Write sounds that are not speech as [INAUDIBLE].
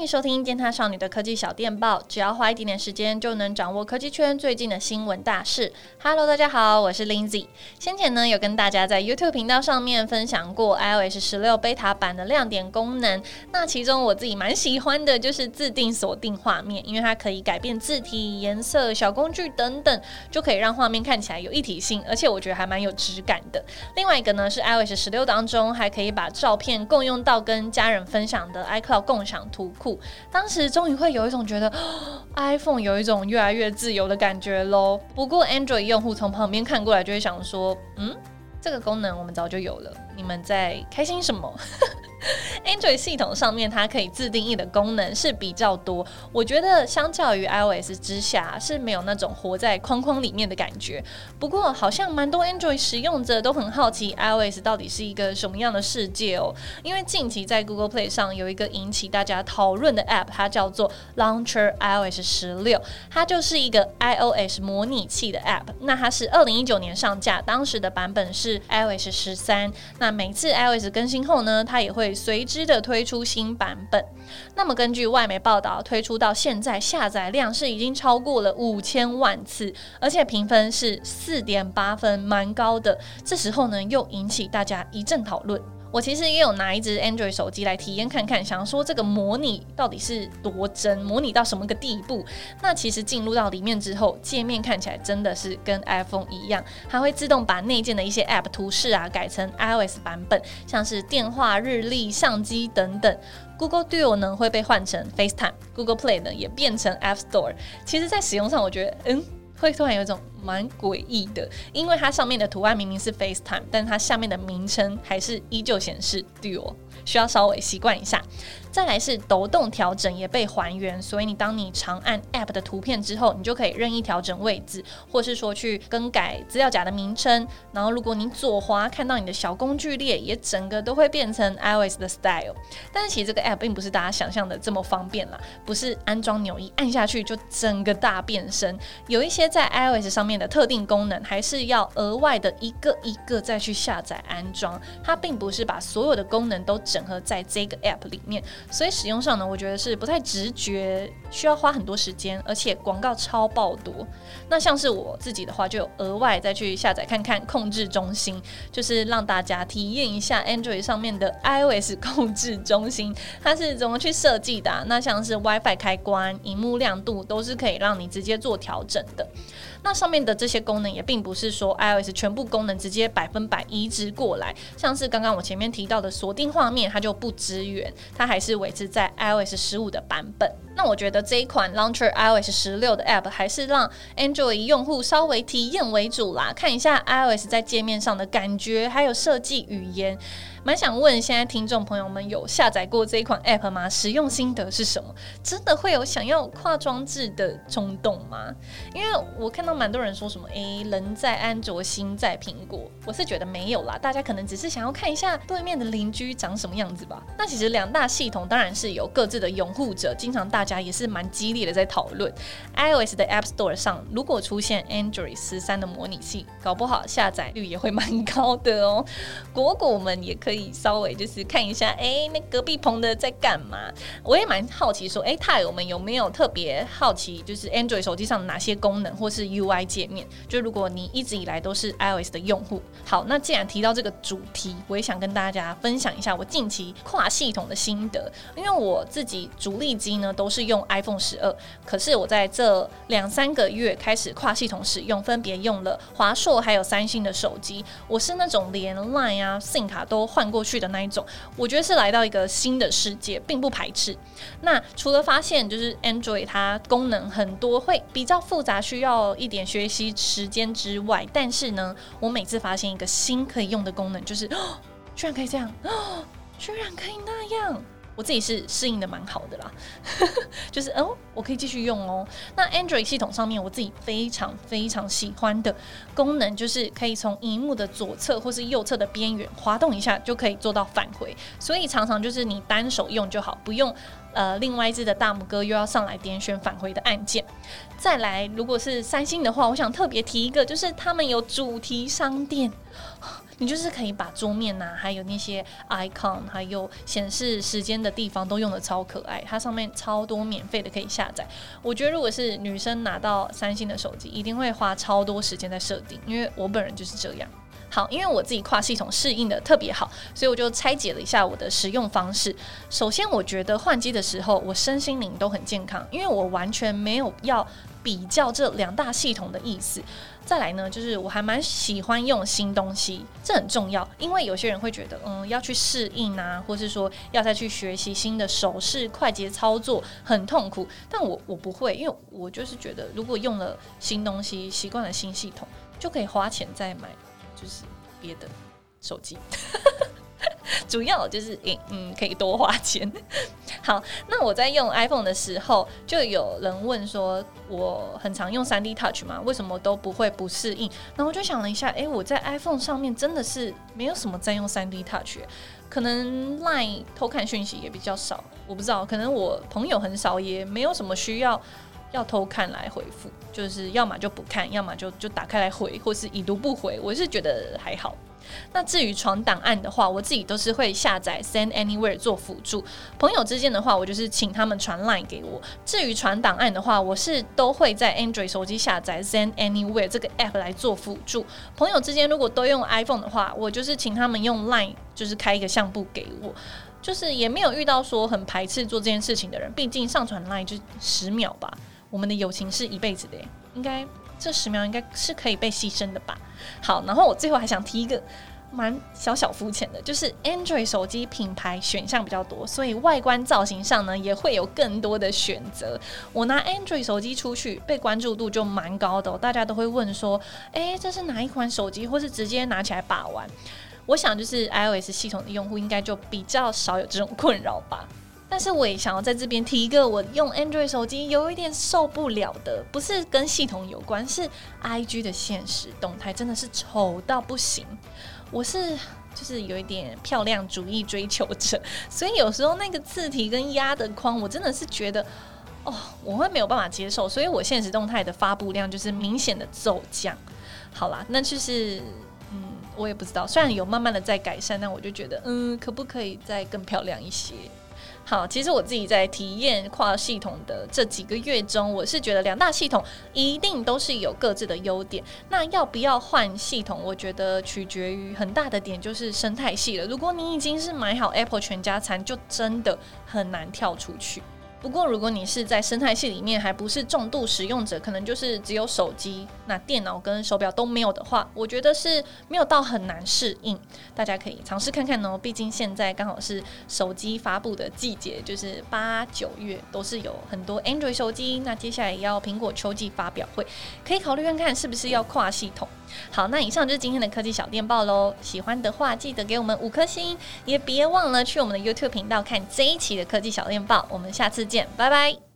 欢迎收听电塔少女的科技小电报，只要花一点点时间就能掌握科技圈最近的新闻大事。Hello，大家好，我是 Lindsay。先前呢有跟大家在 YouTube 频道上面分享过 iOS 十六 Beta 版的亮点功能，那其中我自己蛮喜欢的就是自定锁定画面，因为它可以改变字体、颜色、小工具等等，就可以让画面看起来有一体性，而且我觉得还蛮有质感的。另外一个呢是 iOS 十六当中还可以把照片共用到跟家人分享的 iCloud 共享图库。当时终于会有一种觉得 [GASPS] iPhone 有一种越来越自由的感觉喽。不过 Android 用户从旁边看过来就会想说，嗯，这个功能我们早就有了，你们在开心什么？[LAUGHS] [LAUGHS] Android 系统上面，它可以自定义的功能是比较多。我觉得相较于 iOS 之下，是没有那种活在框框里面的感觉。不过，好像蛮多 Android 使用者都很好奇 iOS 到底是一个什么样的世界哦。因为近期在 Google Play 上有一个引起大家讨论的 App，它叫做 Launcher iOS 十六，它就是一个 iOS 模拟器的 App。那它是二零一九年上架，当时的版本是 iOS 十三。那每次 iOS 更新后呢，它也会随之的推出新版本。那么根据外媒报道，推出到现在下载量是已经超过了五千万次，而且评分是四点八分，蛮高的。这时候呢，又引起大家一阵讨论。我其实也有拿一支 Android 手机来体验看看，想说这个模拟到底是多真，模拟到什么个地步？那其实进入到里面之后，界面看起来真的是跟 iPhone 一样，还会自动把内建的一些 App 图示啊改成 iOS 版本，像是电话、日历、相机等等。Google Duo 呢会被换成 FaceTime，Google Play 呢也变成 App Store。其实，在使用上，我觉得，嗯。会突然有种蛮诡异的，因为它上面的图案明明是 FaceTime，但它下面的名称还是依旧显示 Duo，需要稍微习惯一下。再来是抖动调整也被还原，所以你当你长按 App 的图片之后，你就可以任意调整位置，或是说去更改资料夹的名称。然后如果你左滑看到你的小工具列，也整个都会变成 iOS 的 style。但是其实这个 App 并不是大家想象的这么方便啦，不是安装钮一按下去就整个大变身。有一些在 iOS 上面的特定功能，还是要额外的一个一个再去下载安装。它并不是把所有的功能都整合在这个 App 里面。所以使用上呢，我觉得是不太直觉，需要花很多时间，而且广告超爆多。那像是我自己的话，就有额外再去下载看看控制中心，就是让大家体验一下 Android 上面的 iOS 控制中心，它是怎么去设计的啊。那像是 WiFi 开关、荧幕亮度，都是可以让你直接做调整的。那上面的这些功能也并不是说 iOS 全部功能直接百分百移植过来，像是刚刚我前面提到的锁定画面，它就不支援，它还是维持在 iOS 十五的版本。那我觉得这一款 Launcher iOS 十六的 App 还是让 Android 用户稍微体验为主啦，看一下 iOS 在界面上的感觉，还有设计语言。蛮想问现在听众朋友们有下载过这一款 App 吗？使用心得是什么？真的会有想要跨装置的冲动吗？因为我看到蛮多人说什么，诶、欸，人在安卓，心在苹果。我是觉得没有啦，大家可能只是想要看一下对面的邻居长什么样子吧。那其实两大系统当然是有各自的拥护者，经常大家也是蛮激烈的在讨论。iOS 的 App Store 上如果出现 Android 十三的模拟器，搞不好下载率也会蛮高的哦。[LAUGHS] 果果们也可以。稍微就是看一下，哎、那隔壁棚的在干嘛？我也蛮好奇，说，哎、欸，泰友们有没有特别好奇，就是 Android 手机上哪些功能或是 UI 界界面？就如果你一直以来都是 iOS 的用户，好，那既然提到这个主题，我也想跟大家分享一下我近期跨系统的心得。因为我自己主力机呢都是用 iPhone 十二，可是我在这两三个月开始跨系统使用，分别用了华硕还有三星的手机。我是那种连 Line 啊、SIM 卡都。换过去的那一种，我觉得是来到一个新的世界，并不排斥。那除了发现就是 Android 它功能很多，会比较复杂，需要一点学习时间之外，但是呢，我每次发现一个新可以用的功能，就是哦，[GASPS] 居然可以这样，哦，[GASPS] 居然可以那样。我自己是适应的蛮好的啦，[LAUGHS] 就是哦，我可以继续用哦。那 Android 系统上面，我自己非常非常喜欢的功能，就是可以从荧幕的左侧或是右侧的边缘滑动一下，就可以做到返回。所以常常就是你单手用就好，不用呃另外一只的大拇哥又要上来点选返回的按键。再来，如果是三星的话，我想特别提一个，就是他们有主题商店。你就是可以把桌面呐、还有那些 icon，还有显示时间的地方都用得超可爱。它上面超多免费的可以下载。我觉得如果是女生拿到三星的手机，一定会花超多时间在设定，因为我本人就是这样。好，因为我自己跨系统适应的特别好，所以我就拆解了一下我的使用方式。首先，我觉得换机的时候，我身心灵都很健康，因为我完全没有要比较这两大系统的意思。再来呢，就是我还蛮喜欢用新东西，这很重要，因为有些人会觉得，嗯，要去适应啊，或是说要再去学习新的手势、快捷操作，很痛苦。但我我不会，因为我就是觉得，如果用了新东西，习惯了新系统，就可以花钱再买。就是别的手机，主要就是嗯嗯，可以多花钱。好，那我在用 iPhone 的时候，就有人问说，我很常用 3D Touch 嘛，为什么都不会不适应？那我就想了一下，哎、我在 iPhone 上面真的是没有什么在用 3D Touch，可能 Line 偷看讯息也比较少，我不知道，可能我朋友很少，也没有什么需要。要偷看来回复，就是要么就不看，要么就就打开来回，或是已读不回。我是觉得还好。那至于传档案的话，我自己都是会下载 Send Anywhere 做辅助。朋友之间的话，我就是请他们传 Line 给我。至于传档案的话，我是都会在 Android 手机下载 Send Anywhere 这个 App 来做辅助。朋友之间如果都用 iPhone 的话，我就是请他们用 Line，就是开一个相簿给我。就是也没有遇到说很排斥做这件事情的人，毕竟上传 Line 就十秒吧。我们的友情是一辈子的，应该这十秒应该是可以被牺牲的吧。好，然后我最后还想提一个蛮小小肤浅的，就是 Android 手机品牌选项比较多，所以外观造型上呢也会有更多的选择。我拿 Android 手机出去，被关注度就蛮高的，大家都会问说，诶，这是哪一款手机，或是直接拿起来把玩。我想就是 iOS 系统的用户应该就比较少有这种困扰吧。但是我也想要在这边提一个我用 Android 手机有一点受不了的，不是跟系统有关，是 IG 的现实动态真的是丑到不行。我是就是有一点漂亮主义追求者，所以有时候那个字体跟压的框，我真的是觉得哦，我会没有办法接受，所以我现实动态的发布量就是明显的骤降。好啦，那就是嗯，我也不知道，虽然有慢慢的在改善，但我就觉得嗯，可不可以再更漂亮一些？好，其实我自己在体验跨系统的这几个月中，我是觉得两大系统一定都是有各自的优点。那要不要换系统？我觉得取决于很大的点，就是生态系了。如果你已经是买好 Apple 全家餐，就真的很难跳出去。不过，如果你是在生态系里面还不是重度使用者，可能就是只有手机，那电脑跟手表都没有的话，我觉得是没有到很难适应。大家可以尝试看看哦，毕竟现在刚好是手机发布的季节，就是八九月都是有很多 Android 手机。那接下来也要苹果秋季发表会，可以考虑看看是不是要跨系统。好，那以上就是今天的科技小电报喽。喜欢的话，记得给我们五颗星，也别忘了去我们的 YouTube 频道看这一期的科技小电报。我们下次见，拜拜。